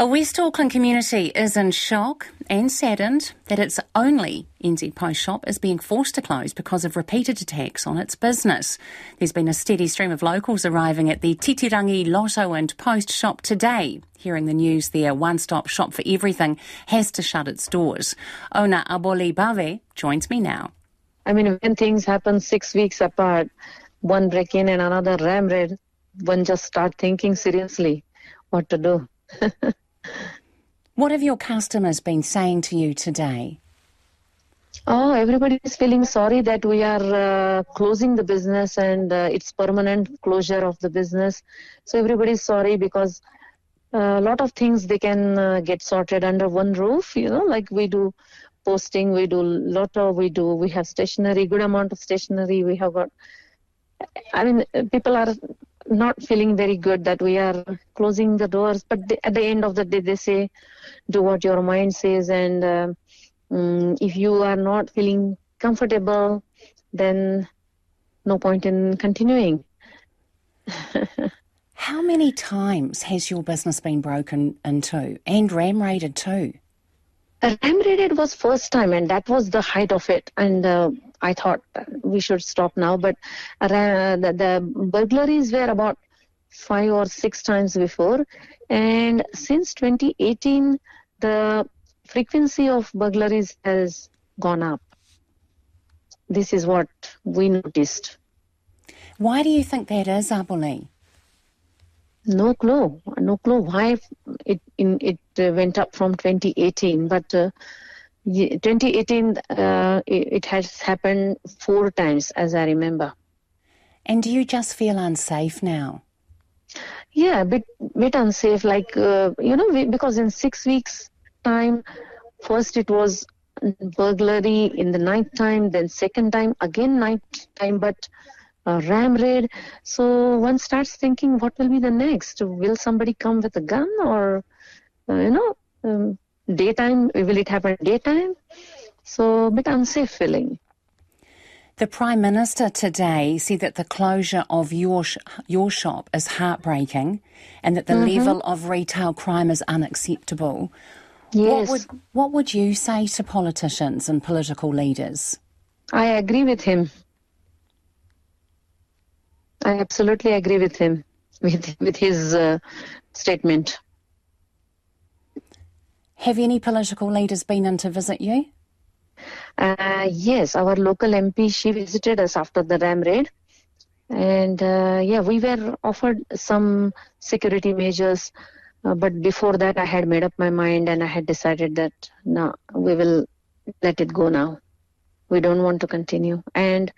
A West Auckland community is in shock and saddened that its only NZ Post shop is being forced to close because of repeated attacks on its business. There's been a steady stream of locals arriving at the Titirangi Lotto and Post shop today. Hearing the news, their one stop shop for everything has to shut its doors. Owner Aboli Bhave joins me now. I mean, when things happen six weeks apart, one break in and another ram raid, one just start thinking seriously what to do. what have your customers been saying to you today? Oh, everybody is feeling sorry that we are uh, closing the business and uh, it's permanent closure of the business. So everybody is sorry because a uh, lot of things they can uh, get sorted under one roof. You know, like we do posting, we do lotto, we do we have stationery, good amount of stationery. We have got. I mean, people are not feeling very good that we are closing the doors. But they, at the end of the day, they say, do what your mind says. And uh, um, if you are not feeling comfortable, then no point in continuing. How many times has your business been broken into and ram raided too? Ram raided was first time, and that was the height of it. And uh, I thought we should stop now. But uh, the, the burglaries were about five or six times before. And since 2018, the frequency of burglaries has gone up. This is what we noticed. Why do you think that is, Aboli? No clue. No clue why it in, it uh, went up from 2018. But uh, 2018, uh, it, has happened four times, as I remember. And do you just feel unsafe now? Yeah, a bit, bit unsafe. Like, uh, you know, we, because in six weeks' time, first it was burglary in the night time, then second time, again night time, but uh, ram raid. So one starts thinking, what will be the next? Will somebody come with a gun or, uh, you know, um, daytime will it happen daytime so a bit unsafe feeling the Prime Minister today said that the closure of your, sh- your shop is heartbreaking and that the mm-hmm. level of retail crime is unacceptable. Yes. What would, what would you say to politicians and political leaders? I agree with him. I absolutely agree with him, with, with his uh, statement. Have any political leaders been in to visit you? Uh, yes, our local MP, she visited us after the ram raid. And uh, yeah, we were offered some security measures. Uh, but before that, I had made up my mind and I had decided that no, we will let it go now. We don't want to continue. And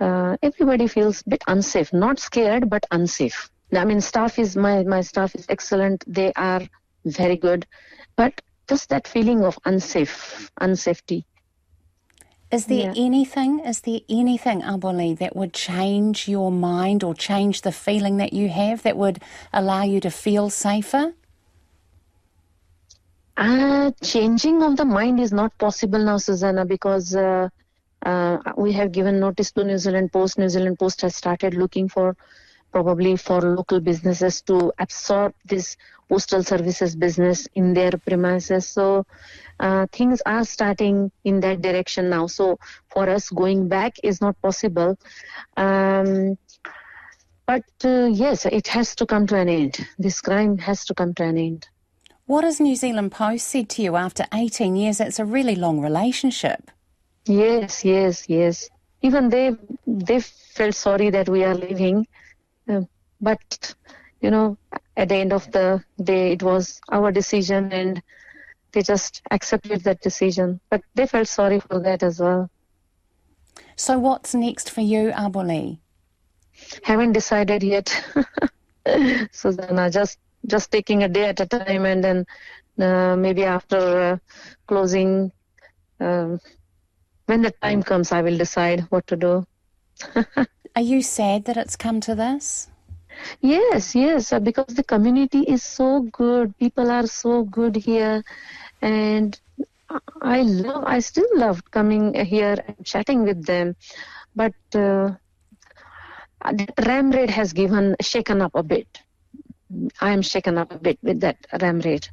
uh, everybody feels a bit unsafe, not scared, but unsafe. I mean, staff is my my staff is excellent. They are very good but just that feeling of unsafe, unsafety. Is there yeah. anything, is there anything, Aboli, that would change your mind or change the feeling that you have that would allow you to feel safer? Uh, changing of the mind is not possible now, Susana, because uh, uh, we have given notice to New Zealand Post. New Zealand Post has started looking for probably for local businesses to absorb this postal services business in their premises. So uh, things are starting in that direction now. So for us, going back is not possible. Um, but uh, yes, it has to come to an end. This crime has to come to an end. What has New Zealand Post said to you after 18 years? It's a really long relationship. Yes, yes, yes. Even they they felt sorry that we are leaving but you know, at the end of the day, it was our decision, and they just accepted that decision. But they felt sorry for that as well. So, what's next for you, Aboli? Haven't decided yet. Susana, just just taking a day at a time, and then uh, maybe after uh, closing, um, when the time comes, I will decide what to do. Are you sad that it's come to this? Yes, yes, uh, because the community is so good. People are so good here, and I love. I still love coming here and chatting with them, but uh, the ram raid has given shaken up a bit. I am shaken up a bit with that ram raid.